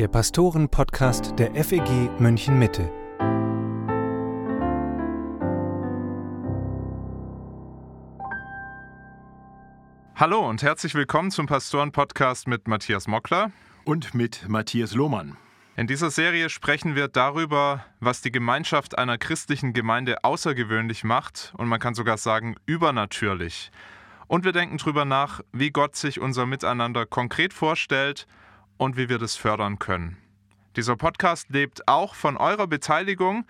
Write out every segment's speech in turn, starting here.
der Pastoren-Podcast der FEG München Mitte. Hallo und herzlich willkommen zum Pastoren-Podcast mit Matthias Mockler und mit Matthias Lohmann. In dieser Serie sprechen wir darüber, was die Gemeinschaft einer christlichen Gemeinde außergewöhnlich macht und man kann sogar sagen übernatürlich. Und wir denken darüber nach, wie Gott sich unser Miteinander konkret vorstellt und wie wir das fördern können. Dieser Podcast lebt auch von eurer Beteiligung.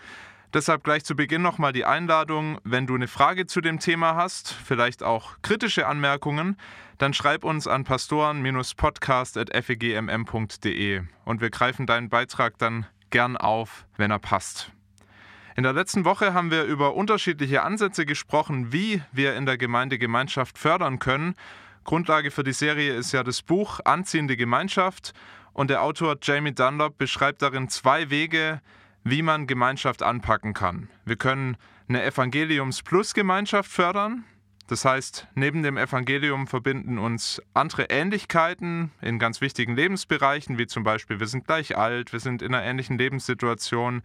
Deshalb gleich zu Beginn nochmal die Einladung, wenn du eine Frage zu dem Thema hast, vielleicht auch kritische Anmerkungen, dann schreib uns an pastoren-podcast.fegmm.de und wir greifen deinen Beitrag dann gern auf, wenn er passt. In der letzten Woche haben wir über unterschiedliche Ansätze gesprochen, wie wir in der Gemeinde Gemeinschaft fördern können. Grundlage für die Serie ist ja das Buch Anziehende Gemeinschaft und der Autor Jamie Dunlop beschreibt darin zwei Wege, wie man Gemeinschaft anpacken kann. Wir können eine Evangeliums-Plus-Gemeinschaft fördern. Das heißt, neben dem Evangelium verbinden uns andere Ähnlichkeiten in ganz wichtigen Lebensbereichen, wie zum Beispiel, wir sind gleich alt, wir sind in einer ähnlichen Lebenssituation,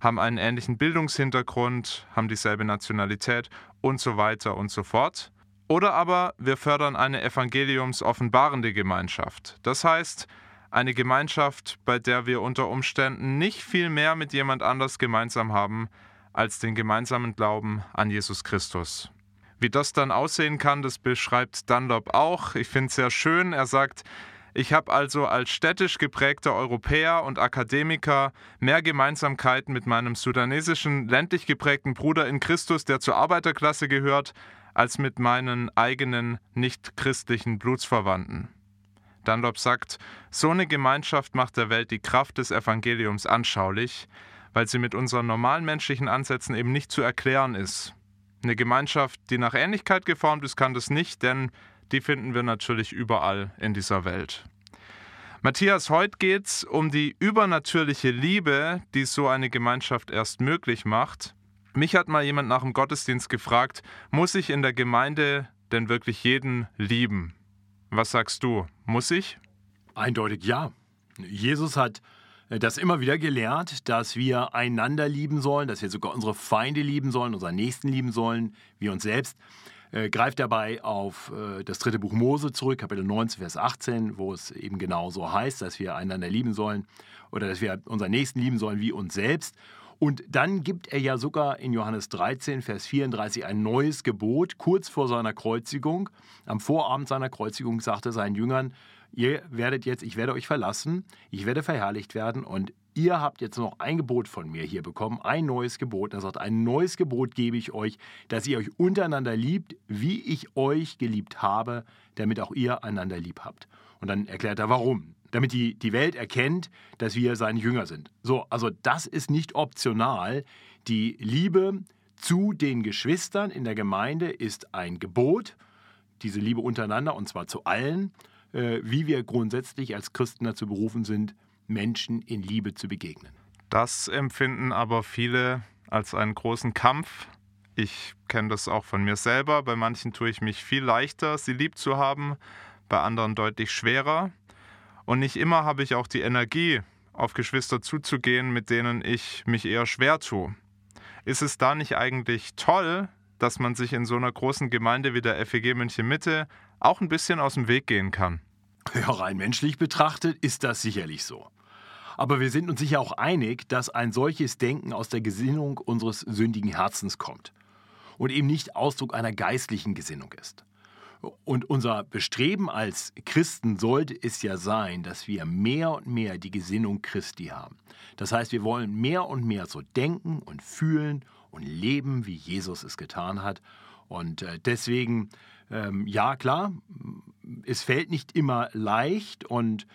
haben einen ähnlichen Bildungshintergrund, haben dieselbe Nationalität und so weiter und so fort. Oder aber wir fördern eine evangeliums-offenbarende Gemeinschaft. Das heißt, eine Gemeinschaft, bei der wir unter Umständen nicht viel mehr mit jemand anders gemeinsam haben als den gemeinsamen Glauben an Jesus Christus. Wie das dann aussehen kann, das beschreibt Dunlop auch. Ich finde es sehr schön. Er sagt, ich habe also als städtisch geprägter Europäer und Akademiker mehr Gemeinsamkeiten mit meinem sudanesischen ländlich geprägten Bruder in Christus, der zur Arbeiterklasse gehört, als mit meinen eigenen nicht christlichen Blutsverwandten. Dunlop sagt, so eine Gemeinschaft macht der Welt die Kraft des Evangeliums anschaulich, weil sie mit unseren normalen menschlichen Ansätzen eben nicht zu erklären ist. Eine Gemeinschaft, die nach Ähnlichkeit geformt ist, kann das nicht, denn die finden wir natürlich überall in dieser Welt. Matthias, heute geht es um die übernatürliche Liebe, die so eine Gemeinschaft erst möglich macht. Mich hat mal jemand nach dem Gottesdienst gefragt, muss ich in der Gemeinde denn wirklich jeden lieben? Was sagst du? Muss ich? Eindeutig ja. Jesus hat äh, das immer wieder gelehrt, dass wir einander lieben sollen, dass wir sogar unsere Feinde lieben sollen, unseren Nächsten lieben sollen, wie uns selbst. Äh, greift dabei auf äh, das dritte Buch Mose zurück, Kapitel 19, Vers 18, wo es eben genau so heißt, dass wir einander lieben sollen oder dass wir unseren Nächsten lieben sollen wie uns selbst. Und dann gibt er ja sogar in Johannes 13, Vers 34 ein neues Gebot, kurz vor seiner Kreuzigung. Am Vorabend seiner Kreuzigung sagte er seinen Jüngern, ihr werdet jetzt, ich werde euch verlassen, ich werde verherrlicht werden und ihr habt jetzt noch ein Gebot von mir hier bekommen, ein neues Gebot. Er sagt, ein neues Gebot gebe ich euch, dass ihr euch untereinander liebt, wie ich euch geliebt habe, damit auch ihr einander lieb habt. Und dann erklärt er, warum damit die, die Welt erkennt, dass wir seine Jünger sind. So, also das ist nicht optional. Die Liebe zu den Geschwistern in der Gemeinde ist ein Gebot, diese Liebe untereinander und zwar zu allen, äh, wie wir grundsätzlich als Christen dazu berufen sind, Menschen in Liebe zu begegnen. Das empfinden aber viele als einen großen Kampf. Ich kenne das auch von mir selber. Bei manchen tue ich mich viel leichter, sie lieb zu haben, bei anderen deutlich schwerer. Und nicht immer habe ich auch die Energie, auf Geschwister zuzugehen, mit denen ich mich eher schwer tue. Ist es da nicht eigentlich toll, dass man sich in so einer großen Gemeinde wie der FEG München Mitte auch ein bisschen aus dem Weg gehen kann? Ja, rein menschlich betrachtet ist das sicherlich so. Aber wir sind uns sicher auch einig, dass ein solches Denken aus der Gesinnung unseres sündigen Herzens kommt und eben nicht Ausdruck einer geistlichen Gesinnung ist. Und unser Bestreben als Christen sollte es ja sein, dass wir mehr und mehr die Gesinnung Christi haben. Das heißt, wir wollen mehr und mehr so denken und fühlen und leben, wie Jesus es getan hat. Und äh, deswegen, ähm, ja klar, es fällt nicht immer leicht und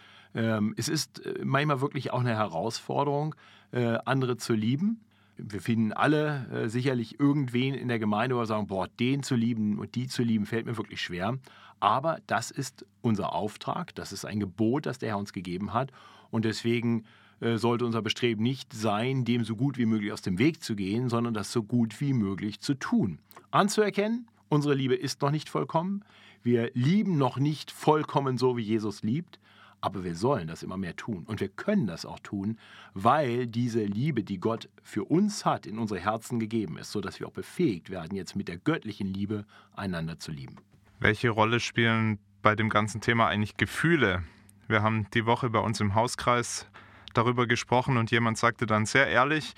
es ist äh, manchmal wirklich auch eine Herausforderung, äh, andere zu lieben wir finden alle äh, sicherlich irgendwen in der Gemeinde, wo wir sagen, boah, den zu lieben und die zu lieben, fällt mir wirklich schwer. Aber das ist unser Auftrag, das ist ein Gebot, das der Herr uns gegeben hat. Und deswegen sollte unser Bestreben nicht sein, dem so gut wie möglich aus dem Weg zu gehen, sondern das so gut wie möglich zu tun. Anzuerkennen, unsere Liebe ist noch nicht vollkommen. Wir lieben noch nicht vollkommen so, wie Jesus liebt. Aber wir sollen das immer mehr tun. Und wir können das auch tun, weil diese Liebe, die Gott für uns hat, in unsere Herzen gegeben ist, sodass wir auch befähigt werden, jetzt mit der göttlichen Liebe einander zu lieben. Welche Rolle spielen bei dem ganzen Thema eigentlich Gefühle? Wir haben die Woche bei uns im Hauskreis darüber gesprochen und jemand sagte dann sehr ehrlich,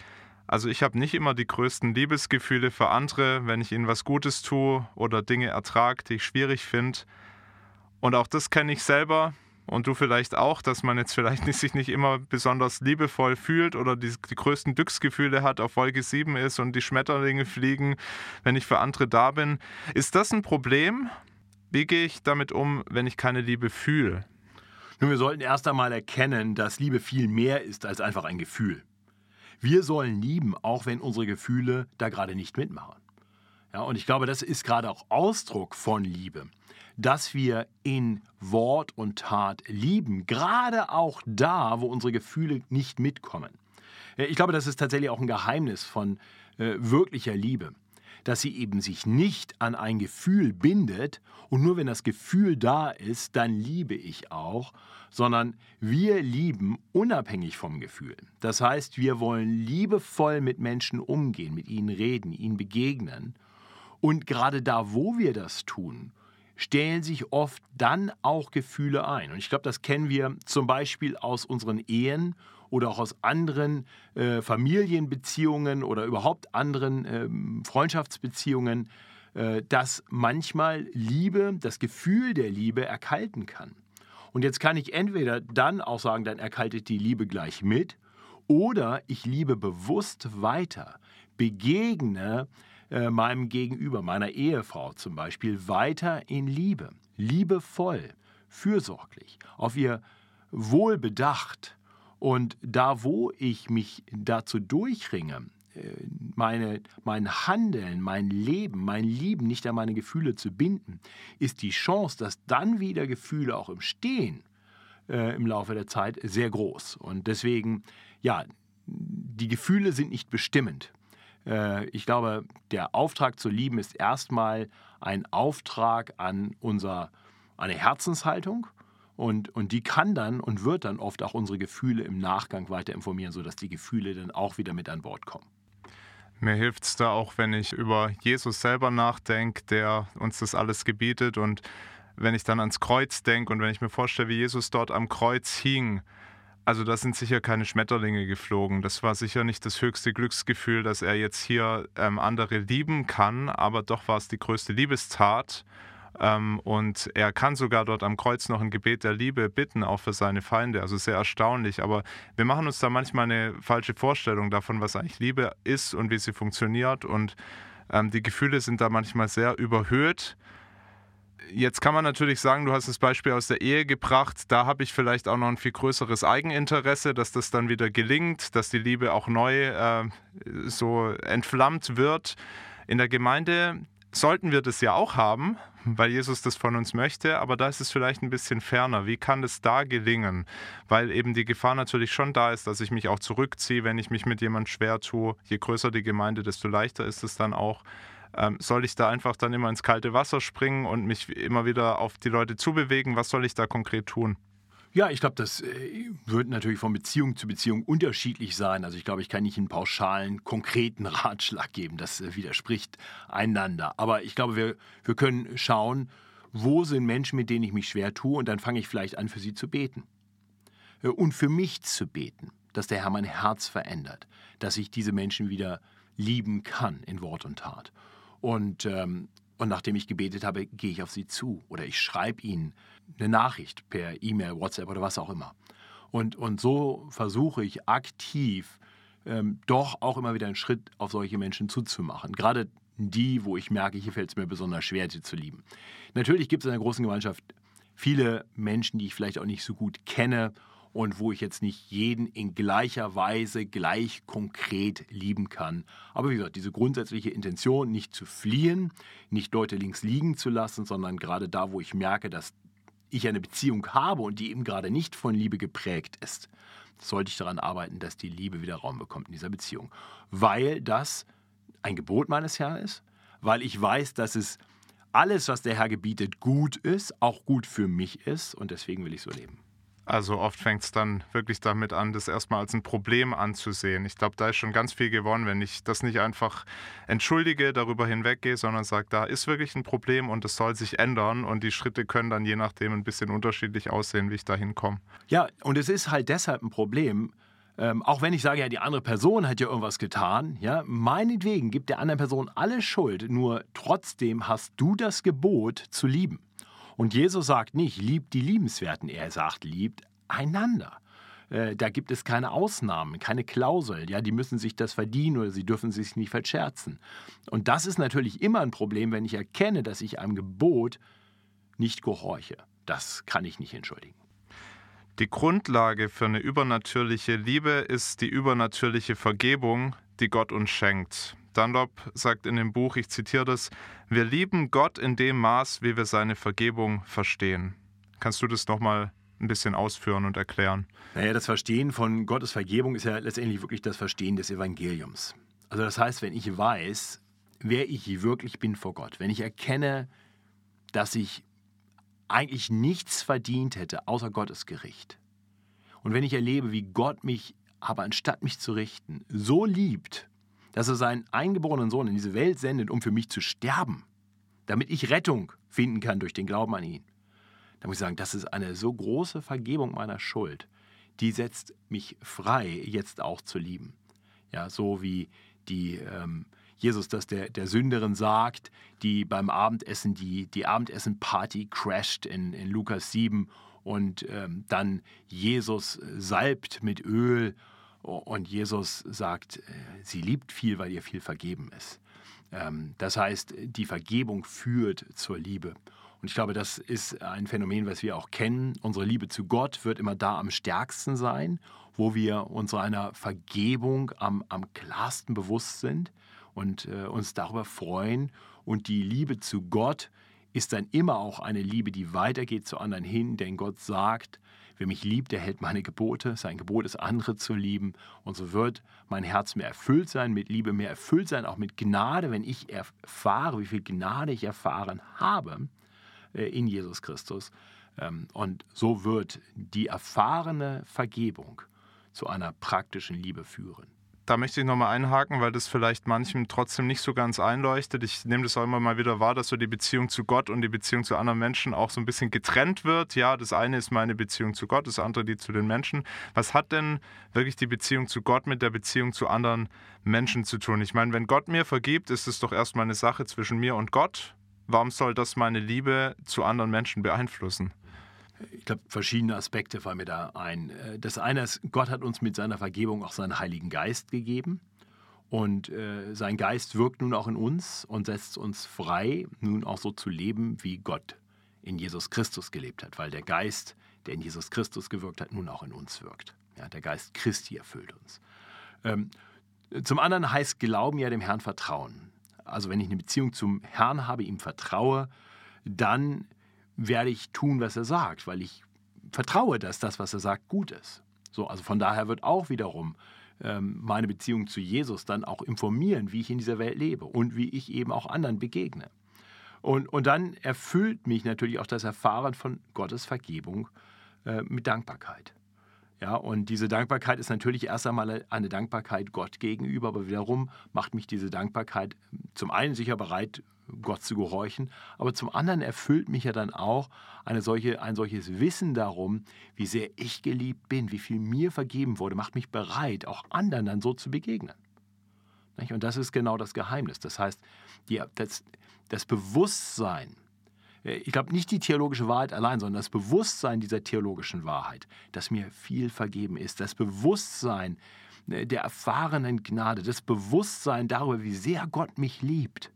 also ich habe nicht immer die größten Liebesgefühle für andere, wenn ich ihnen was Gutes tue oder Dinge ertrage, die ich schwierig finde. Und auch das kenne ich selber und du vielleicht auch, dass man jetzt vielleicht nicht, sich nicht immer besonders liebevoll fühlt oder die, die größten Glücksgefühle hat, auf Wolke 7 ist und die Schmetterlinge fliegen, wenn ich für andere da bin. Ist das ein Problem? Wie gehe ich damit um, wenn ich keine Liebe fühle? Nun, wir sollten erst einmal erkennen, dass Liebe viel mehr ist als einfach ein Gefühl. Wir sollen lieben, auch wenn unsere Gefühle da gerade nicht mitmachen. Ja, und ich glaube, das ist gerade auch Ausdruck von Liebe, dass wir in Wort und Tat lieben, gerade auch da, wo unsere Gefühle nicht mitkommen. Ich glaube, das ist tatsächlich auch ein Geheimnis von äh, wirklicher Liebe dass sie eben sich nicht an ein Gefühl bindet und nur wenn das Gefühl da ist, dann liebe ich auch, sondern wir lieben unabhängig vom Gefühl. Das heißt, wir wollen liebevoll mit Menschen umgehen, mit ihnen reden, ihnen begegnen. Und gerade da, wo wir das tun, stellen sich oft dann auch Gefühle ein. Und ich glaube, das kennen wir zum Beispiel aus unseren Ehen oder auch aus anderen äh, Familienbeziehungen oder überhaupt anderen äh, Freundschaftsbeziehungen, äh, dass manchmal Liebe, das Gefühl der Liebe erkalten kann. Und jetzt kann ich entweder dann auch sagen, dann erkaltet die Liebe gleich mit, oder ich liebe bewusst weiter, begegne äh, meinem Gegenüber, meiner Ehefrau zum Beispiel, weiter in Liebe, liebevoll, fürsorglich, auf ihr Wohl bedacht und da, wo ich mich dazu durchringe, äh, meine, mein Handeln, mein Leben, mein Lieben nicht an meine Gefühle zu binden, ist die Chance, dass dann wieder Gefühle auch im Stehen äh, im Laufe der Zeit sehr groß. Und deswegen, ja, die Gefühle sind nicht bestimmend. Äh, ich glaube, der Auftrag zu lieben ist erstmal ein Auftrag an unser, eine Herzenshaltung und, und die kann dann und wird dann oft auch unsere Gefühle im Nachgang weiter informieren, sodass die Gefühle dann auch wieder mit an Bord kommen. Mir hilft es da auch, wenn ich über Jesus selber nachdenke, der uns das alles gebietet. Und wenn ich dann ans Kreuz denke und wenn ich mir vorstelle, wie Jesus dort am Kreuz hing, also da sind sicher keine Schmetterlinge geflogen. Das war sicher nicht das höchste Glücksgefühl, dass er jetzt hier ähm, andere lieben kann, aber doch war es die größte Liebestat. Ähm, und er kann sogar dort am Kreuz noch ein Gebet der Liebe bitten, auch für seine Feinde. Also sehr erstaunlich. Aber wir machen uns da manchmal eine falsche Vorstellung davon, was eigentlich Liebe ist und wie sie funktioniert. Und ähm, die Gefühle sind da manchmal sehr überhöht. Jetzt kann man natürlich sagen, du hast das Beispiel aus der Ehe gebracht. Da habe ich vielleicht auch noch ein viel größeres Eigeninteresse, dass das dann wieder gelingt, dass die Liebe auch neu äh, so entflammt wird. In der Gemeinde sollten wir das ja auch haben, weil Jesus das von uns möchte, aber da ist es vielleicht ein bisschen ferner. Wie kann es da gelingen? Weil eben die Gefahr natürlich schon da ist, dass ich mich auch zurückziehe, wenn ich mich mit jemandem schwer tue. Je größer die Gemeinde, desto leichter ist es dann auch. Ähm, soll ich da einfach dann immer ins kalte Wasser springen und mich immer wieder auf die Leute zubewegen? Was soll ich da konkret tun? Ja, ich glaube, das äh, wird natürlich von Beziehung zu Beziehung unterschiedlich sein. Also ich glaube, ich kann nicht einen pauschalen, konkreten Ratschlag geben. Das äh, widerspricht einander. Aber ich glaube, wir, wir können schauen, wo sind Menschen, mit denen ich mich schwer tue, und dann fange ich vielleicht an, für sie zu beten. Äh, und für mich zu beten, dass der Herr mein Herz verändert, dass ich diese Menschen wieder lieben kann in Wort und Tat. Und, ähm, und nachdem ich gebetet habe, gehe ich auf sie zu oder ich schreibe ihnen eine Nachricht per E-Mail, WhatsApp oder was auch immer. Und, und so versuche ich aktiv ähm, doch auch immer wieder einen Schritt auf solche Menschen zuzumachen. Gerade die, wo ich merke, hier fällt es mir besonders schwer, sie zu lieben. Natürlich gibt es in der großen Gemeinschaft viele Menschen, die ich vielleicht auch nicht so gut kenne und wo ich jetzt nicht jeden in gleicher Weise gleich konkret lieben kann. Aber wie gesagt, diese grundsätzliche Intention, nicht zu fliehen, nicht Leute links liegen zu lassen, sondern gerade da, wo ich merke, dass ich eine Beziehung habe und die eben gerade nicht von Liebe geprägt ist, sollte ich daran arbeiten, dass die Liebe wieder Raum bekommt in dieser Beziehung. Weil das ein Gebot meines Herrn ist, weil ich weiß, dass es alles, was der Herr gebietet, gut ist, auch gut für mich ist und deswegen will ich so leben. Also oft fängt es dann wirklich damit an, das erstmal als ein Problem anzusehen. Ich glaube, da ist schon ganz viel gewonnen, wenn ich das nicht einfach entschuldige, darüber hinweggehe, sondern sage, da ist wirklich ein Problem und es soll sich ändern und die Schritte können dann je nachdem ein bisschen unterschiedlich aussehen, wie ich da hinkomme. Ja, und es ist halt deshalb ein Problem, ähm, auch wenn ich sage, ja, die andere Person hat ja irgendwas getan, ja, meinetwegen gibt der anderen Person alle Schuld, nur trotzdem hast du das Gebot zu lieben. Und Jesus sagt nicht, liebt die Liebenswerten, er sagt, liebt einander. Äh, da gibt es keine Ausnahmen, keine Klausel. Ja, die müssen sich das verdienen oder sie dürfen sich nicht verscherzen. Und das ist natürlich immer ein Problem, wenn ich erkenne, dass ich einem Gebot nicht gehorche. Das kann ich nicht entschuldigen. Die Grundlage für eine übernatürliche Liebe ist die übernatürliche Vergebung, die Gott uns schenkt. Dunlop sagt in dem Buch, ich zitiere das, wir lieben Gott in dem Maß, wie wir seine Vergebung verstehen. Kannst du das nochmal ein bisschen ausführen und erklären? Naja, das Verstehen von Gottes Vergebung ist ja letztendlich wirklich das Verstehen des Evangeliums. Also das heißt, wenn ich weiß, wer ich wirklich bin vor Gott, wenn ich erkenne, dass ich eigentlich nichts verdient hätte außer Gottes Gericht, und wenn ich erlebe, wie Gott mich aber anstatt mich zu richten, so liebt, dass er seinen eingeborenen Sohn in diese Welt sendet, um für mich zu sterben, damit ich Rettung finden kann durch den Glauben an ihn. Da muss ich sagen, das ist eine so große Vergebung meiner Schuld, die setzt mich frei, jetzt auch zu lieben. Ja, so wie die ähm, Jesus das der, der Sünderin sagt, die beim Abendessen die, die Abendessen-Party crasht in, in Lukas 7 und ähm, dann Jesus salbt mit Öl und Jesus sagt, äh, sie liebt viel, weil ihr viel vergeben ist. Ähm, das heißt, die Vergebung führt zur Liebe. Und ich glaube, das ist ein Phänomen, was wir auch kennen. Unsere Liebe zu Gott wird immer da am stärksten sein, wo wir uns einer Vergebung am, am klarsten bewusst sind und äh, uns darüber freuen. Und die Liebe zu Gott ist dann immer auch eine Liebe, die weitergeht zu anderen hin, denn Gott sagt, Wer mich liebt, der hält meine Gebote. Sein Gebot ist, andere zu lieben. Und so wird mein Herz mehr erfüllt sein mit Liebe, mehr erfüllt sein, auch mit Gnade, wenn ich erfahre, wie viel Gnade ich erfahren habe äh, in Jesus Christus. Ähm, und so wird die erfahrene Vergebung zu einer praktischen Liebe führen da möchte ich nochmal einhaken, weil das vielleicht manchem trotzdem nicht so ganz einleuchtet. Ich nehme das auch immer mal wieder wahr, dass so die Beziehung zu Gott und die Beziehung zu anderen Menschen auch so ein bisschen getrennt wird. Ja, das eine ist meine Beziehung zu Gott, das andere die zu den Menschen. Was hat denn wirklich die Beziehung zu Gott mit der Beziehung zu anderen Menschen zu tun? Ich meine, wenn Gott mir vergibt, ist es doch erstmal eine Sache zwischen mir und Gott. Warum soll das meine Liebe zu anderen Menschen beeinflussen? Ich glaube, verschiedene Aspekte fallen mir da ein. Äh, das eine ist, Gott hat uns mit seiner Vergebung auch seinen Heiligen Geist gegeben. Und äh, sein Geist wirkt nun auch in uns und setzt uns frei, nun auch so zu leben, wie Gott in Jesus Christus gelebt hat, weil der Geist, der in Jesus Christus gewirkt hat, nun auch in uns wirkt. Ja, der Geist Christi erfüllt uns. Ähm, zum anderen heißt Glauben ja dem Herrn Vertrauen. Also wenn ich eine Beziehung zum Herrn habe, ihm vertraue, dann werde ich tun, was er sagt, weil ich vertraue, dass das, was er sagt, gut ist. So, also von daher wird auch wiederum ähm, meine Beziehung zu Jesus dann auch informieren, wie ich in dieser Welt lebe und wie ich eben auch anderen begegne. Und, und dann erfüllt mich natürlich auch das Erfahren von Gottes Vergebung äh, mit Dankbarkeit. Ja, und diese Dankbarkeit ist natürlich erst einmal eine Dankbarkeit Gott gegenüber, aber wiederum macht mich diese Dankbarkeit zum einen sicher bereit, Gott zu gehorchen, aber zum anderen erfüllt mich ja dann auch eine solche, ein solches Wissen darum, wie sehr ich geliebt bin, wie viel mir vergeben wurde, macht mich bereit, auch anderen dann so zu begegnen. Und das ist genau das Geheimnis. Das heißt, das, das Bewusstsein, ich glaube nicht die theologische Wahrheit allein, sondern das Bewusstsein dieser theologischen Wahrheit, dass mir viel vergeben ist, das Bewusstsein äh, der erfahrenen Gnade, das Bewusstsein darüber, wie sehr Gott mich liebt,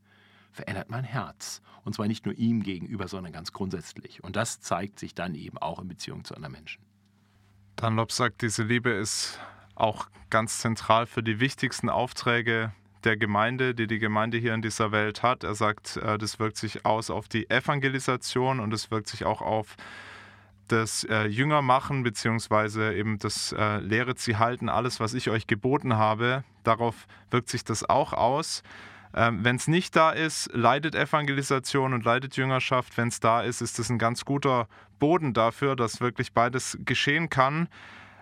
verändert mein Herz. Und zwar nicht nur ihm gegenüber, sondern ganz grundsätzlich. Und das zeigt sich dann eben auch in Beziehung zu anderen Menschen. Dunlop sagt, diese Liebe ist auch ganz zentral für die wichtigsten Aufträge der Gemeinde, die die Gemeinde hier in dieser Welt hat. Er sagt, äh, das wirkt sich aus auf die Evangelisation und es wirkt sich auch auf das äh, Jüngermachen, beziehungsweise eben das äh, Lehret sie halten, alles, was ich euch geboten habe. Darauf wirkt sich das auch aus. Ähm, Wenn es nicht da ist, leidet Evangelisation und leidet Jüngerschaft. Wenn es da ist, ist es ein ganz guter Boden dafür, dass wirklich beides geschehen kann.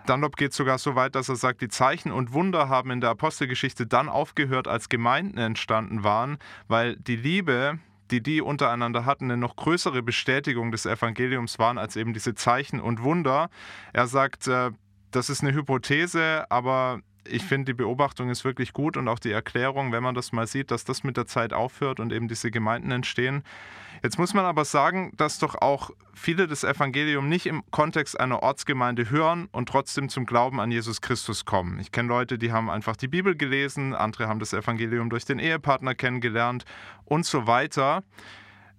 Dunlop geht sogar so weit, dass er sagt, die Zeichen und Wunder haben in der Apostelgeschichte dann aufgehört, als Gemeinden entstanden waren, weil die Liebe, die die untereinander hatten, eine noch größere Bestätigung des Evangeliums waren als eben diese Zeichen und Wunder. Er sagt, äh, das ist eine Hypothese, aber ich finde, die Beobachtung ist wirklich gut und auch die Erklärung, wenn man das mal sieht, dass das mit der Zeit aufhört und eben diese Gemeinden entstehen. Jetzt muss man aber sagen, dass doch auch viele das Evangelium nicht im Kontext einer Ortsgemeinde hören und trotzdem zum Glauben an Jesus Christus kommen. Ich kenne Leute, die haben einfach die Bibel gelesen, andere haben das Evangelium durch den Ehepartner kennengelernt und so weiter.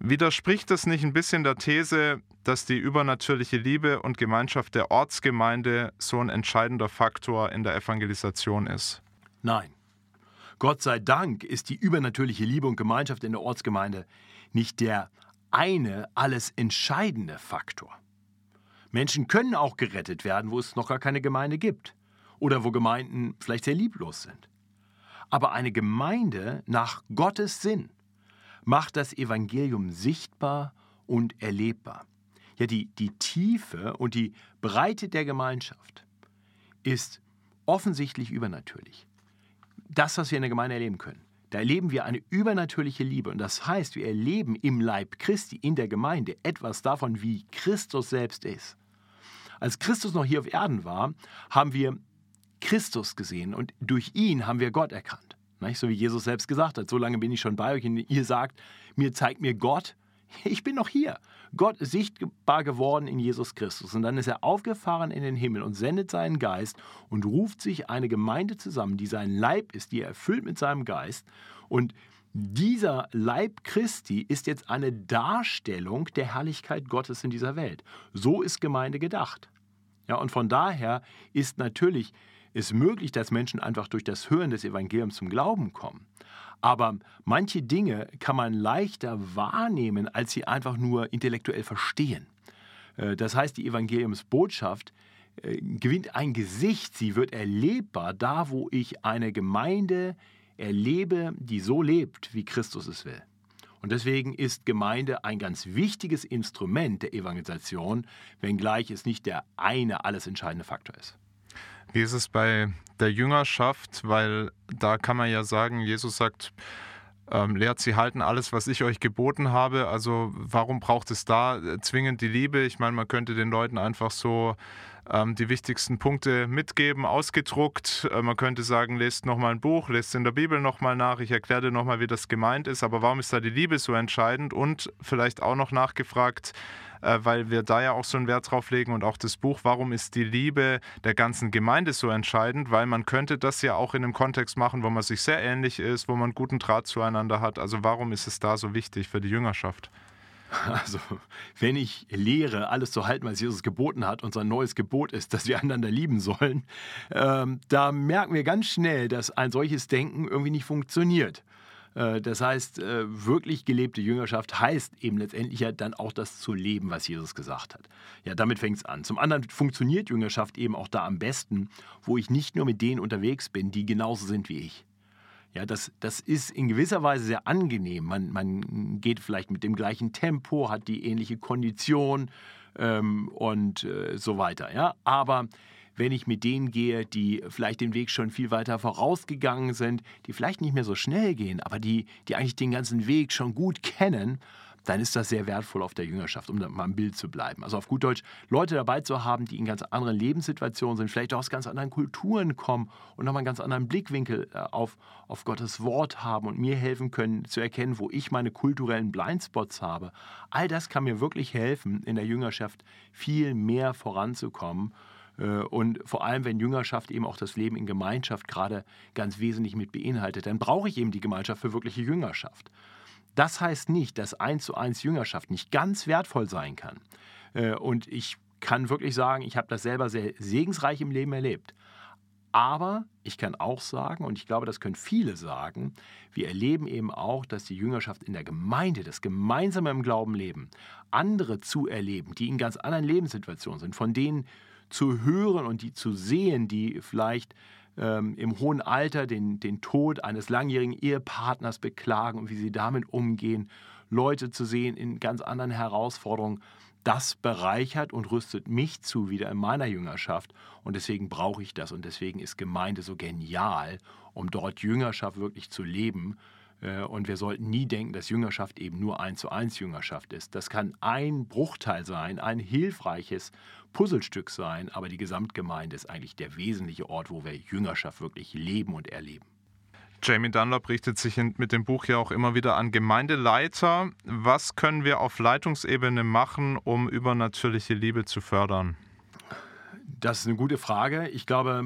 Widerspricht das nicht ein bisschen der These, dass die übernatürliche Liebe und Gemeinschaft der Ortsgemeinde so ein entscheidender Faktor in der Evangelisation ist? Nein. Gott sei Dank ist die übernatürliche Liebe und Gemeinschaft in der Ortsgemeinde nicht der eine alles entscheidende Faktor. Menschen können auch gerettet werden, wo es noch gar keine Gemeinde gibt oder wo Gemeinden vielleicht sehr lieblos sind. Aber eine Gemeinde nach Gottes Sinn macht das Evangelium sichtbar und erlebbar. Ja, die, die Tiefe und die Breite der Gemeinschaft ist offensichtlich übernatürlich. Das, was wir in der Gemeinde erleben können. Da erleben wir eine übernatürliche Liebe. Und das heißt, wir erleben im Leib Christi, in der Gemeinde, etwas davon, wie Christus selbst ist. Als Christus noch hier auf Erden war, haben wir Christus gesehen und durch ihn haben wir Gott erkannt. So wie Jesus selbst gesagt hat, so lange bin ich schon bei euch und ihr sagt, mir zeigt mir Gott, ich bin noch hier. Gott ist sichtbar geworden in Jesus Christus. Und dann ist er aufgefahren in den Himmel und sendet seinen Geist und ruft sich eine Gemeinde zusammen, die sein Leib ist, die er erfüllt mit seinem Geist. Und dieser Leib Christi ist jetzt eine Darstellung der Herrlichkeit Gottes in dieser Welt. So ist Gemeinde gedacht. Ja, und von daher ist natürlich es möglich, dass Menschen einfach durch das Hören des Evangeliums zum Glauben kommen. Aber manche Dinge kann man leichter wahrnehmen, als sie einfach nur intellektuell verstehen. Äh, das heißt, die Evangeliumsbotschaft äh, gewinnt ein Gesicht, sie wird erlebbar da, wo ich eine Gemeinde erlebe, die so lebt, wie Christus es will. Und deswegen ist Gemeinde ein ganz wichtiges Instrument der Evangelisation, wenngleich es nicht der eine alles entscheidende Faktor ist. Wie ist es bei der Jüngerschaft? Weil da kann man ja sagen, Jesus sagt, ähm, lehrt sie halten alles, was ich euch geboten habe. Also warum braucht es da zwingend die Liebe? Ich meine, man könnte den Leuten einfach so ähm, die wichtigsten Punkte mitgeben, ausgedruckt. Äh, man könnte sagen, lest nochmal ein Buch, lest in der Bibel nochmal nach, ich erkläre dir nochmal, wie das gemeint ist. Aber warum ist da die Liebe so entscheidend? Und vielleicht auch noch nachgefragt, äh, weil wir da ja auch so einen Wert drauf legen und auch das Buch, warum ist die Liebe der ganzen Gemeinde so entscheidend? Weil man könnte das ja auch in einem Kontext machen, wo man sich sehr ähnlich ist, wo man guten Draht zueinander hat. Also warum ist es da so wichtig für die Jüngerschaft? Also, wenn ich lehre, alles zu halten, was Jesus geboten hat, unser neues Gebot ist, dass wir einander lieben sollen, ähm, da merken wir ganz schnell, dass ein solches Denken irgendwie nicht funktioniert. Äh, das heißt, äh, wirklich gelebte Jüngerschaft heißt eben letztendlich ja dann auch das zu leben, was Jesus gesagt hat. Ja, damit fängt es an. Zum anderen funktioniert Jüngerschaft eben auch da am besten, wo ich nicht nur mit denen unterwegs bin, die genauso sind wie ich. Ja, das, das ist in gewisser Weise sehr angenehm. Man, man geht vielleicht mit dem gleichen Tempo, hat die ähnliche Kondition ähm, und äh, so weiter. Ja? Aber wenn ich mit denen gehe, die vielleicht den Weg schon viel weiter vorausgegangen sind, die vielleicht nicht mehr so schnell gehen, aber die, die eigentlich den ganzen Weg schon gut kennen, dann ist das sehr wertvoll auf der Jüngerschaft, um da mal im Bild zu bleiben. Also auf gut Deutsch, Leute dabei zu haben, die in ganz anderen Lebenssituationen sind, vielleicht auch aus ganz anderen Kulturen kommen und nochmal einen ganz anderen Blickwinkel äh, auf, auf Gottes Wort haben und mir helfen können zu erkennen, wo ich meine kulturellen Blindspots habe. All das kann mir wirklich helfen, in der Jüngerschaft viel mehr voranzukommen. Äh, und vor allem, wenn Jüngerschaft eben auch das Leben in Gemeinschaft gerade ganz wesentlich mit beinhaltet, dann brauche ich eben die Gemeinschaft für wirkliche Jüngerschaft. Das heißt nicht, dass eins zu eins Jüngerschaft nicht ganz wertvoll sein kann. Äh, und ich kann wirklich sagen, ich habe das selber sehr segensreich im Leben erlebt. Aber ich kann auch sagen, und ich glaube, das können viele sagen, wir erleben eben auch, dass die Jüngerschaft in der Gemeinde, das gemeinsame im Glauben leben, andere zu erleben, die in ganz anderen Lebenssituationen sind, von denen zu hören und die zu sehen, die vielleicht ähm, im hohen Alter den, den Tod eines langjährigen Ehepartners beklagen und wie sie damit umgehen, Leute zu sehen in ganz anderen Herausforderungen, das bereichert und rüstet mich zu wieder in meiner Jüngerschaft. Und deswegen brauche ich das. Und deswegen ist Gemeinde so genial, um dort Jüngerschaft wirklich zu leben. Äh, und wir sollten nie denken, dass Jüngerschaft eben nur eins zu eins Jüngerschaft ist. Das kann ein Bruchteil sein, ein hilfreiches Puzzlestück sein, aber die Gesamtgemeinde ist eigentlich der wesentliche Ort, wo wir Jüngerschaft wirklich leben und erleben. Jamie Dunlop richtet sich mit dem Buch ja auch immer wieder an Gemeindeleiter. Was können wir auf Leitungsebene machen, um übernatürliche Liebe zu fördern? Das ist eine gute Frage. Ich glaube,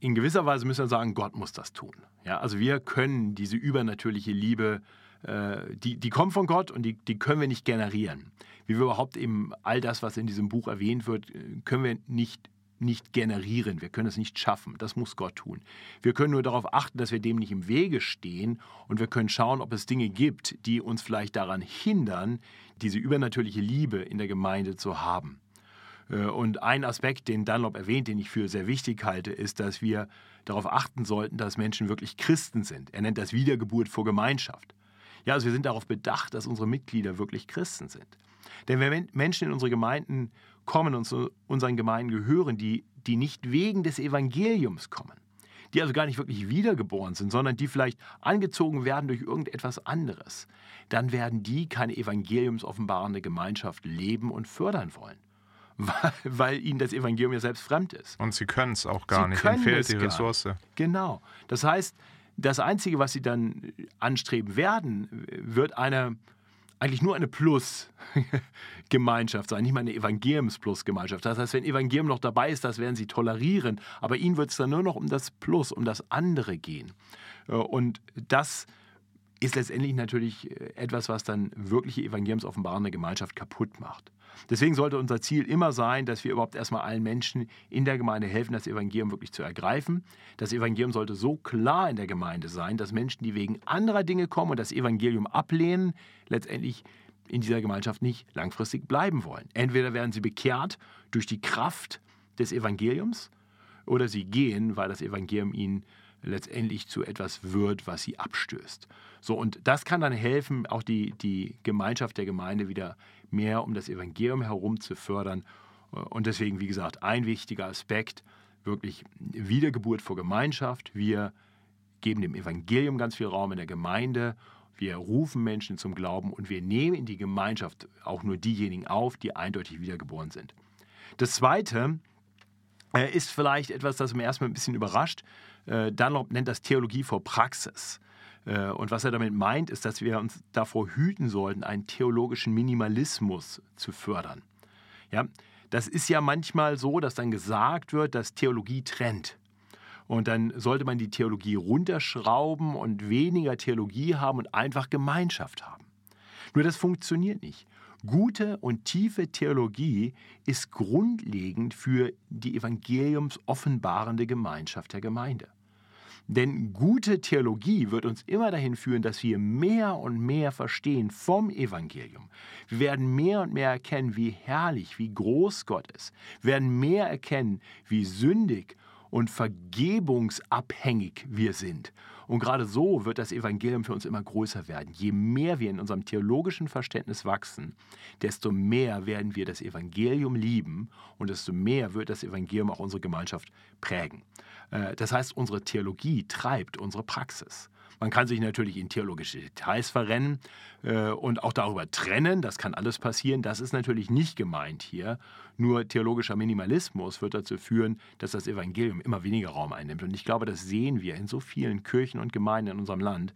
in gewisser Weise müssen wir sagen, Gott muss das tun. Ja, also wir können diese übernatürliche Liebe, äh, die, die kommt von Gott und die, die können wir nicht generieren. Wie wir überhaupt eben all das, was in diesem Buch erwähnt wird, können wir nicht nicht generieren, wir können es nicht schaffen, das muss Gott tun. Wir können nur darauf achten, dass wir dem nicht im Wege stehen und wir können schauen, ob es Dinge gibt, die uns vielleicht daran hindern, diese übernatürliche Liebe in der Gemeinde zu haben. Äh, und ein Aspekt, den Dunlop erwähnt, den ich für sehr wichtig halte, ist, dass wir darauf achten sollten, dass Menschen wirklich Christen sind. Er nennt das Wiedergeburt vor Gemeinschaft. Ja, also wir sind darauf bedacht, dass unsere Mitglieder wirklich Christen sind. Denn wenn Menschen in unsere Gemeinden kommen und zu unseren Gemeinden gehören, die, die nicht wegen des Evangeliums kommen, die also gar nicht wirklich wiedergeboren sind, sondern die vielleicht angezogen werden durch irgendetwas anderes, dann werden die keine evangeliumsoffenbarende Gemeinschaft leben und fördern wollen. Weil, weil ihnen das Evangelium ja selbst fremd ist. Und sie können es auch gar sie nicht, ihnen fehlt die Ressource. Genau. Das heißt, das Einzige, was sie dann anstreben werden, wird eine, eigentlich nur eine Plus-Gemeinschaft sein, nicht mal eine Evangeliums-Plus-Gemeinschaft. Das heißt, wenn Evangelium noch dabei ist, das werden sie tolerieren, aber ihnen wird es dann nur noch um das Plus, um das andere gehen. Äh, und das ist letztendlich natürlich äh, etwas, was dann wirkliche evangeliumsoffenbarende Gemeinschaft kaputt macht. Deswegen sollte unser Ziel immer sein, dass wir überhaupt erstmal allen Menschen in der Gemeinde helfen, das Evangelium wirklich zu ergreifen. Das Evangelium sollte so klar in der Gemeinde sein, dass Menschen, die wegen anderer Dinge kommen und das Evangelium ablehnen, letztendlich in dieser Gemeinschaft nicht langfristig bleiben wollen. Entweder werden sie bekehrt durch die Kraft des Evangeliums oder sie gehen, weil das Evangelium ihnen letztendlich zu etwas wird, was sie abstößt. So, und das kann dann helfen, auch die, die Gemeinschaft der Gemeinde wieder mehr um das Evangelium herum zu fördern. Und deswegen, wie gesagt, ein wichtiger Aspekt, wirklich Wiedergeburt vor Gemeinschaft. Wir geben dem Evangelium ganz viel Raum in der Gemeinde. Wir rufen Menschen zum Glauben und wir nehmen in die Gemeinschaft auch nur diejenigen auf, die eindeutig wiedergeboren sind. Das Zweite ist vielleicht etwas, das mir erstmal ein bisschen überrascht. Äh, Dunlop nennt das Theologie vor Praxis. Äh, und was er damit meint, ist, dass wir uns davor hüten sollten, einen theologischen Minimalismus zu fördern. Ja, das ist ja manchmal so, dass dann gesagt wird, dass Theologie trennt. Und dann sollte man die Theologie runterschrauben und weniger Theologie haben und einfach Gemeinschaft haben. Nur das funktioniert nicht. Gute und tiefe Theologie ist grundlegend für die evangeliumsoffenbarende Gemeinschaft der Gemeinde. Denn gute Theologie wird uns immer dahin führen, dass wir mehr und mehr verstehen vom Evangelium. Wir werden mehr und mehr erkennen, wie herrlich, wie groß Gott ist. Wir werden mehr erkennen, wie sündig und vergebungsabhängig wir sind. Und gerade so wird das Evangelium für uns immer größer werden. Je mehr wir in unserem theologischen Verständnis wachsen, desto mehr werden wir das Evangelium lieben und desto mehr wird das Evangelium auch unsere Gemeinschaft prägen. Äh, das heißt, unsere Theologie treibt unsere Praxis. Man kann sich natürlich in theologische Details verrennen äh, und auch darüber trennen. Das kann alles passieren. Das ist natürlich nicht gemeint hier. Nur theologischer Minimalismus wird dazu führen, dass das Evangelium immer weniger Raum einnimmt. Und ich glaube, das sehen wir in so vielen Kirchen und Gemeinden in unserem Land,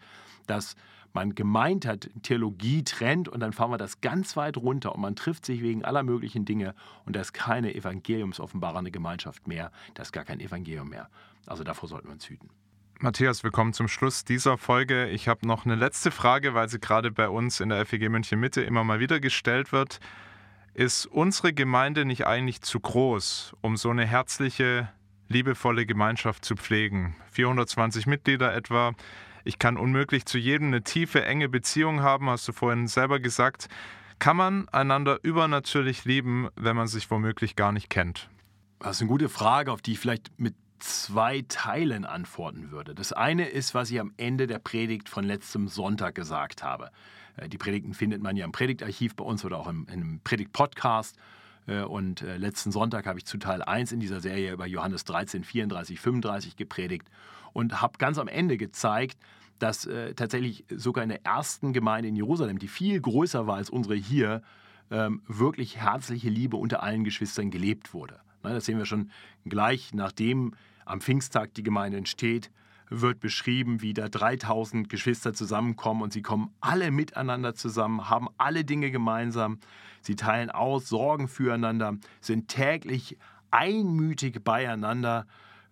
dass man gemeint hat, Theologie trennt und dann fahren wir das ganz weit runter und man trifft sich wegen aller möglichen Dinge und da ist keine evangeliumsoffenbarende Gemeinschaft mehr, da ist gar kein Evangelium mehr. Also davor sollten wir uns hüten. Matthias, wir kommen zum Schluss dieser Folge. Ich habe noch eine letzte Frage, weil sie gerade bei uns in der FEG München Mitte immer mal wieder gestellt wird. Ist unsere Gemeinde nicht eigentlich zu groß, um so eine herzliche, liebevolle Gemeinschaft zu pflegen? 420 Mitglieder etwa. Ich kann unmöglich zu jedem eine tiefe, enge Beziehung haben, hast du vorhin selber gesagt. Kann man einander übernatürlich lieben, wenn man sich womöglich gar nicht kennt? Das ist eine gute Frage, auf die ich vielleicht mit zwei Teilen antworten würde. Das eine ist, was ich am Ende der Predigt von letztem Sonntag gesagt habe. Äh, die Predigten findet man ja im Predigtarchiv bei uns oder auch im, im Predigt-Podcast. Äh, und äh, letzten Sonntag habe ich zu Teil 1 in dieser Serie über Johannes 13, 34, 35 gepredigt und habe ganz am Ende gezeigt, dass tatsächlich sogar in der ersten Gemeinde in Jerusalem, die viel größer war als unsere hier, ähm, wirklich herzliche Liebe unter allen Geschwistern gelebt wurde. Ne, das sehen wir schon gleich, nachdem am Pfingsttag die Gemeinde entsteht, wird beschrieben, wie da 3000 Geschwister zusammenkommen und sie kommen alle miteinander zusammen, haben alle Dinge gemeinsam, sie teilen aus, sorgen füreinander, sind täglich einmütig beieinander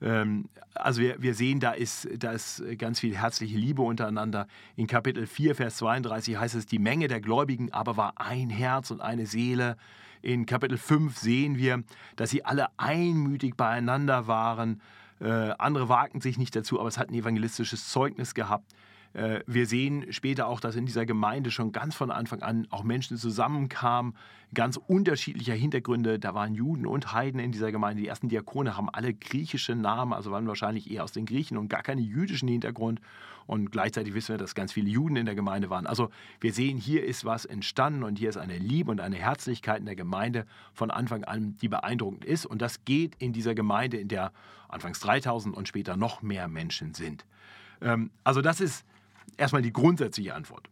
ähm, also wir, wir sehen, da ist, da ist ganz viel herzliche Liebe untereinander. In Kapitel 4, Vers 32 heißt es, die Menge der Gläubigen aber war ein Herz und eine Seele. In Kapitel 5 sehen wir, dass sie alle einmütig beieinander waren. Äh, andere wagten sich nicht dazu, aber es hat ein evangelistisches Zeugnis gehabt. Äh, wir sehen später auch, dass in dieser Gemeinde schon ganz von Anfang an auch Menschen zusammenkamen, ganz unterschiedlicher Hintergründe. Da waren Juden und Heiden in dieser Gemeinde. Die ersten Diakone haben alle griechische Namen, also waren wahrscheinlich eher aus den Griechen und gar keinen jüdischen Hintergrund. Und gleichzeitig wissen wir, dass ganz viele Juden in der Gemeinde waren. Also wir sehen, hier ist was entstanden und hier ist eine Liebe und eine Herzlichkeit in der Gemeinde von Anfang an, die beeindruckend ist. Und das geht in dieser Gemeinde, in der anfangs 3000 und später noch mehr Menschen sind. Ähm, also das ist erstmal die grundsätzliche Antwort.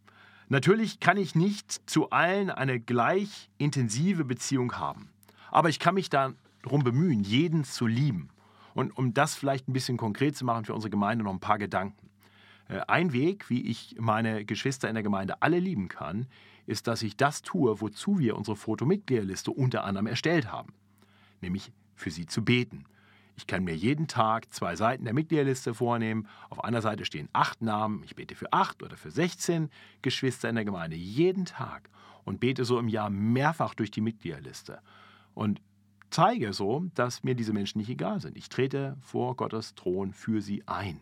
Natürlich kann ich nicht zu allen eine gleich intensive Beziehung haben. Aber ich kann mich darum bemühen, jeden zu lieben. Und um das vielleicht ein bisschen konkret zu machen für unsere Gemeinde, noch ein paar Gedanken. Äh, ein Weg, wie ich meine Geschwister in der Gemeinde alle lieben kann, ist, dass ich das tue, wozu wir unsere Fotomitgliederliste unter anderem erstellt haben. Nämlich für sie zu beten. Ich kann mir jeden Tag zwei Seiten der Mitgliederliste vornehmen. Auf einer Seite stehen acht Namen. Ich bete für acht oder für 16 Geschwister in der Gemeinde jeden Tag und bete so im Jahr mehrfach durch die Mitgliederliste. Und zeige so, dass mir diese Menschen nicht egal sind. Ich trete vor Gottes Thron für sie ein.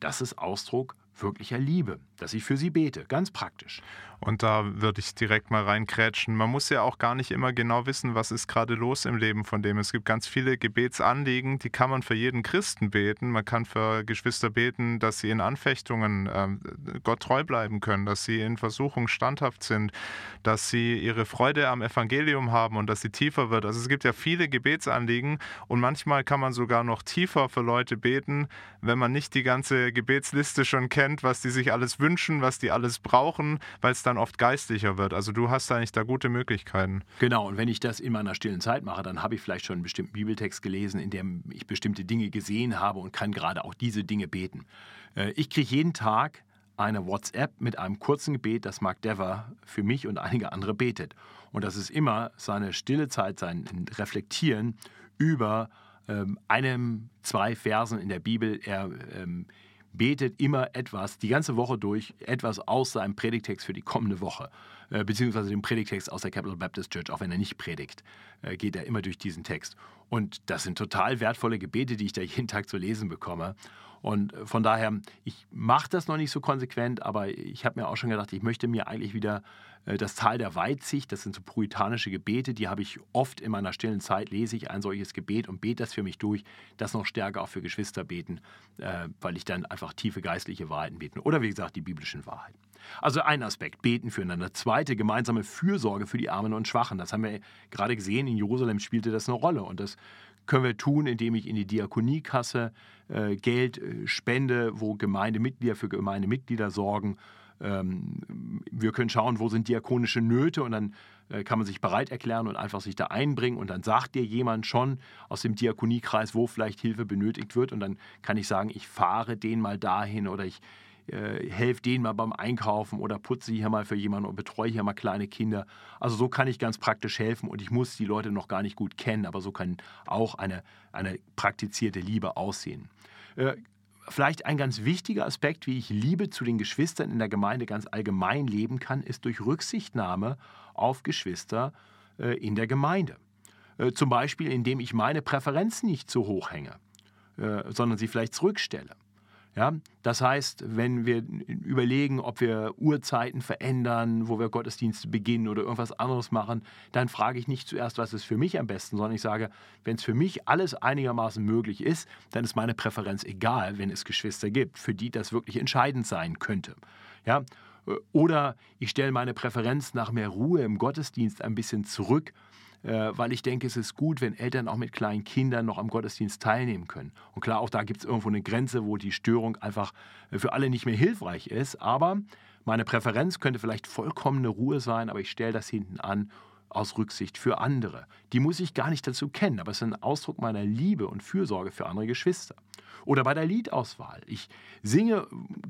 Das ist Ausdruck wirklicher Liebe, dass ich für sie bete, ganz praktisch. Und da würde ich direkt mal reinkrätschen. Man muss ja auch gar nicht immer genau wissen, was ist gerade los im Leben von dem. Es gibt ganz viele Gebetsanliegen, die kann man für jeden Christen beten. Man kann für Geschwister beten, dass sie in Anfechtungen äh, Gott treu bleiben können, dass sie in Versuchung standhaft sind, dass sie ihre Freude am Evangelium haben und dass sie tiefer wird. Also es gibt ja viele Gebetsanliegen und manchmal kann man sogar noch tiefer für Leute beten, wenn man nicht die ganze Gebetsliste schon kennt, was die sich alles wünschen, was die alles brauchen, weil es dann oft geistlicher wird. Also du hast eigentlich da gute Möglichkeiten. Genau, und wenn ich das in meiner stillen Zeit mache, dann habe ich vielleicht schon einen bestimmten Bibeltext gelesen, in dem ich bestimmte Dinge gesehen habe und kann gerade auch diese Dinge beten. Äh, ich kriege jeden Tag eine WhatsApp mit einem kurzen Gebet, das Mark Dever für mich und einige andere betet. Und das ist immer seine stille Zeit, sein Reflektieren über ähm, einem, zwei Versen in der Bibel. Er ähm, betet immer etwas, die ganze Woche durch, etwas aus seinem Predigtext für die kommende Woche, äh, beziehungsweise den Predigtext aus der Capital Baptist Church, auch wenn er nicht predigt, äh, geht er immer durch diesen Text. Und das sind total wertvolle Gebete, die ich da jeden Tag zu lesen bekomme. Und von daher, ich mache das noch nicht so konsequent, aber ich habe mir auch schon gedacht, ich möchte mir eigentlich wieder äh, das Tal der Weitsicht, das sind so puritanische Gebete, die habe ich oft in meiner stillen Zeit, lese ich ein solches Gebet und bete das für mich durch, das noch stärker auch für Geschwister beten, äh, weil ich dann einfach tiefe geistliche Wahrheiten beten. Oder wie gesagt, die biblischen Wahrheiten. Also ein Aspekt, beten füreinander. Zweite, gemeinsame Fürsorge für die Armen und Schwachen. Das haben wir gerade gesehen, in Jerusalem spielte das eine Rolle. Und das können wir tun, indem ich in die Diakoniekasse äh, Geld äh, spende, wo Gemeindemitglieder für Gemeindemitglieder sorgen. Ähm, wir können schauen, wo sind diakonische Nöte und dann äh, kann man sich bereit erklären und einfach sich da einbringen und dann sagt dir jemand schon aus dem Diakoniekreis, wo vielleicht Hilfe benötigt wird und dann kann ich sagen, ich fahre den mal dahin oder ich äh, helfe denen mal beim Einkaufen oder putze hier mal für jemanden oder betreue hier mal kleine Kinder. Also so kann ich ganz praktisch helfen und ich muss die Leute noch gar nicht gut kennen, aber so kann auch eine, eine praktizierte Liebe aussehen. Äh, vielleicht ein ganz wichtiger Aspekt, wie ich Liebe zu den Geschwistern in der Gemeinde ganz allgemein leben kann, ist durch Rücksichtnahme auf Geschwister äh, in der Gemeinde. Äh, zum Beispiel, indem ich meine Präferenzen nicht zu hoch hänge, äh, sondern sie vielleicht zurückstelle Ja, das heißt, wenn wir überlegen, ob wir Uhrzeiten verändern, wo wir Gottesdienste beginnen oder irgendwas anderes machen, dann frage ich nicht zuerst, was ist für mich am besten, sondern ich sage, wenn es für mich alles einigermaßen möglich ist, dann ist meine Präferenz egal, wenn es Geschwister gibt, für die das wirklich entscheidend sein könnte. Ja, oder ich stelle meine Präferenz nach mehr Ruhe im Gottesdienst ein bisschen zurück äh, weil ich denke, es ist gut, wenn Eltern auch mit kleinen Kindern noch am Gottesdienst teilnehmen können. Und klar, auch da gibt es irgendwo eine Grenze, wo die Störung einfach äh, für alle nicht mehr hilfreich ist. Aber meine Präferenz könnte vielleicht vollkommene Ruhe sein, aber ich stelle das hinten an aus Rücksicht für andere. Die muss ich gar nicht dazu kennen, aber es ist ein Ausdruck meiner Liebe und Fürsorge für andere Geschwister. Oder bei der Liedauswahl. Ich singe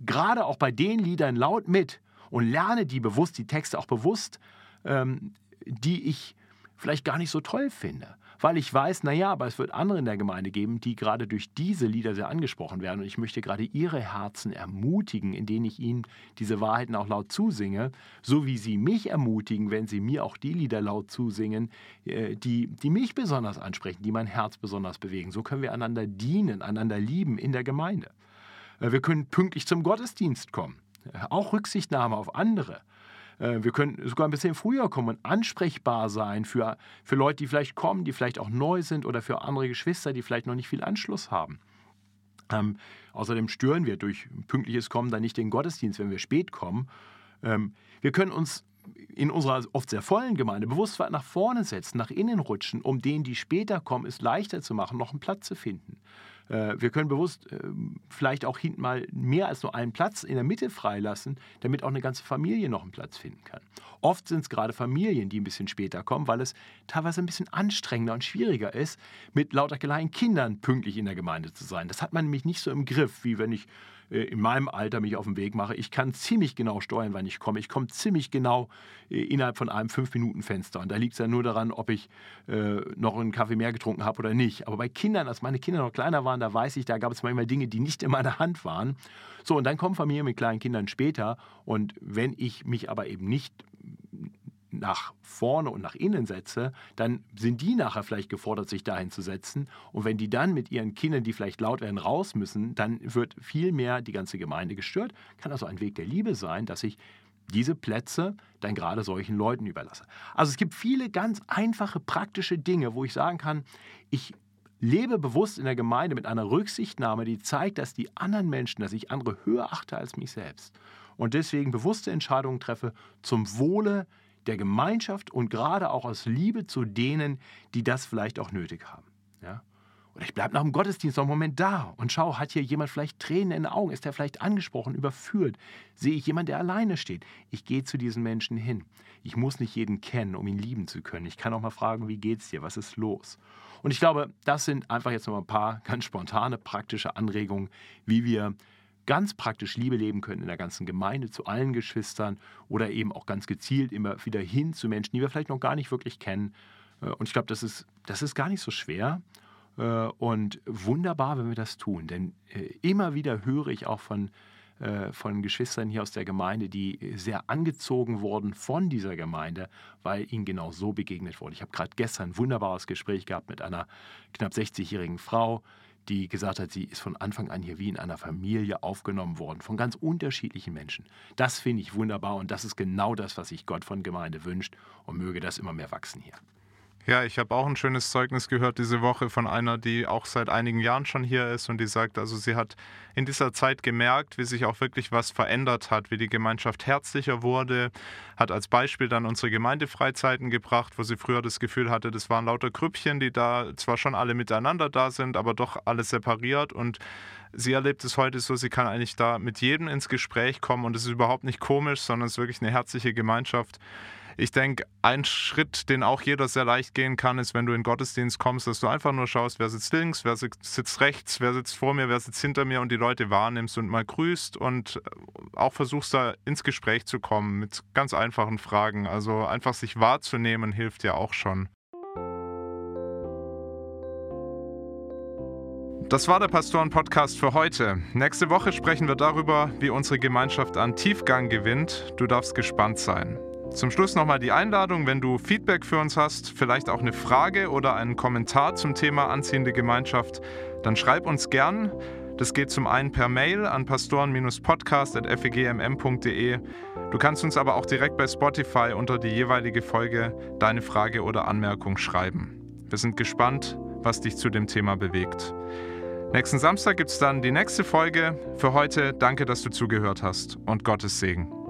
gerade auch bei den Liedern laut mit und lerne die bewusst, die Texte auch bewusst, ähm, die ich vielleicht gar nicht so toll finde. Weil ich weiß, naja, aber es wird andere in der Gemeinde geben, die gerade durch diese Lieder sehr angesprochen werden. Und ich möchte gerade ihre Herzen ermutigen, indem ich ihnen diese Wahrheiten auch laut zusinge, so wie sie mich ermutigen, wenn sie mir auch die Lieder laut zusingen, äh, die, die mich besonders ansprechen, die mein Herz besonders bewegen. So können wir einander dienen, einander lieben in der Gemeinde. Äh, wir können pünktlich zum Gottesdienst kommen. Äh, auch Rücksichtnahme auf andere. Äh, wir können sogar ein bisschen früher kommen und ansprechbar sein für, für Leute, die vielleicht kommen, die vielleicht auch neu sind oder für andere Geschwister, die vielleicht noch nicht viel Anschluss haben. Ähm, außerdem stören wir durch pünktliches Kommen dann nicht den Gottesdienst, wenn wir spät kommen. Ähm, wir können uns in unserer oft sehr vollen Gemeinde bewusst nach vorne setzen, nach innen rutschen, um denen, die später kommen, es leichter zu machen, noch einen Platz zu finden. Äh, wir können bewusst äh, vielleicht auch hinten mal mehr als nur einen Platz in der Mitte freilassen, damit auch eine ganze Familie noch einen Platz finden kann. Oft sind es gerade Familien, die ein bisschen später kommen, weil es teilweise ein bisschen anstrengender und schwieriger ist, mit lauter kleinen Kindern pünktlich in der Gemeinde zu sein. Das hat man nämlich nicht so im Griff, wie wenn ich in meinem Alter mich auf den Weg mache. Ich kann ziemlich genau steuern, wann ich komme. Ich komme ziemlich genau äh, innerhalb von einem 5-Minuten-Fenster. Und da liegt es ja nur daran, ob ich äh, noch einen Kaffee mehr getrunken habe oder nicht. Aber bei Kindern, als meine Kinder noch kleiner waren, da weiß ich, da gab es manchmal Dinge, die nicht in meiner Hand waren. So, und dann kommen Familien mit kleinen Kindern später. Und wenn ich mich aber eben nicht nach vorne und nach innen setze, dann sind die nachher vielleicht gefordert, sich dahin zu setzen. Und wenn die dann mit ihren Kindern, die vielleicht laut werden, raus müssen, dann wird viel mehr die ganze Gemeinde gestört. Kann also ein Weg der Liebe sein, dass ich diese Plätze dann gerade solchen Leuten überlasse. Also es gibt viele ganz einfache, praktische Dinge, wo ich sagen kann, ich lebe bewusst in der Gemeinde mit einer Rücksichtnahme, die zeigt, dass die anderen Menschen, dass ich andere höher achte als mich selbst. Und deswegen bewusste Entscheidungen treffe zum Wohle der Gemeinschaft und gerade auch aus Liebe zu denen, die das vielleicht auch nötig haben. Ja? Oder ich bleibe nach dem Gottesdienst noch einen Moment da und schaue, hat hier jemand vielleicht Tränen in den Augen? Ist er vielleicht angesprochen, überführt? Sehe ich jemanden, der alleine steht? Ich gehe zu diesen Menschen hin. Ich muss nicht jeden kennen, um ihn lieben zu können. Ich kann auch mal fragen, wie geht's dir? Was ist los? Und ich glaube, das sind einfach jetzt noch ein paar ganz spontane, praktische Anregungen, wie wir ganz praktisch Liebe leben können in der ganzen Gemeinde, zu allen Geschwistern oder eben auch ganz gezielt immer wieder hin zu Menschen, die wir vielleicht noch gar nicht wirklich kennen. Äh, und ich glaube, das ist, das ist gar nicht so schwer äh, und wunderbar, wenn wir das tun. Denn äh, immer wieder höre ich auch von, von Geschwistern hier aus der Gemeinde, die sehr angezogen wurden von dieser Gemeinde, weil ihnen genau so begegnet wurde. Ich habe gerade gestern ein wunderbares Gespräch gehabt mit einer knapp 60-jährigen Frau, die gesagt hat, sie ist von Anfang an hier wie in einer Familie aufgenommen worden, von ganz unterschiedlichen Menschen. Das finde ich wunderbar und das ist genau das, was sich Gott von Gemeinde wünscht und möge das immer mehr wachsen hier. Ja, ich habe auch ein schönes Zeugnis gehört diese Woche von einer, die auch seit einigen Jahren schon hier ist und die sagt, also sie hat in dieser Zeit gemerkt, wie sich auch wirklich was verändert hat, wie die Gemeinschaft herzlicher wurde, hat als Beispiel dann unsere Gemeindefreizeiten gebracht, wo sie früher das Gefühl hatte, das waren lauter Grüppchen, die da zwar schon alle miteinander da sind, aber doch alle separiert und sie erlebt es heute so, sie kann eigentlich da mit jedem ins Gespräch kommen und es ist überhaupt nicht komisch, sondern es ist wirklich eine herzliche Gemeinschaft ich denke, ein Schritt, den auch jeder sehr leicht gehen kann, ist, wenn du in den Gottesdienst kommst, dass du einfach nur schaust, wer sitzt links, wer sitzt rechts, wer sitzt vor mir, wer sitzt hinter mir und die Leute wahrnimmst und mal grüßt und äh, auch versuchst da ins Gespräch zu kommen mit ganz einfachen Fragen. Also einfach sich wahrzunehmen hilft ja auch schon. Das war der Pastoren-Podcast für heute. Nächste Woche sprechen wir darüber, wie unsere Gemeinschaft an Tiefgang gewinnt. Du darfst gespannt sein. Zum Schluss nochmal die Einladung, wenn du Feedback für uns hast, vielleicht auch eine Frage oder einen Kommentar zum Thema anziehende Gemeinschaft, dann schreib uns gern. Das geht zum einen per Mail an pastoren-podcast.fegmm.de. Du kannst uns aber auch direkt bei Spotify unter die jeweilige Folge deine Frage oder Anmerkung schreiben. Wir sind gespannt, was dich zu dem Thema bewegt. Nächsten Samstag gibt es dann die nächste Folge. Für heute danke, dass du zugehört hast und Gottes Segen.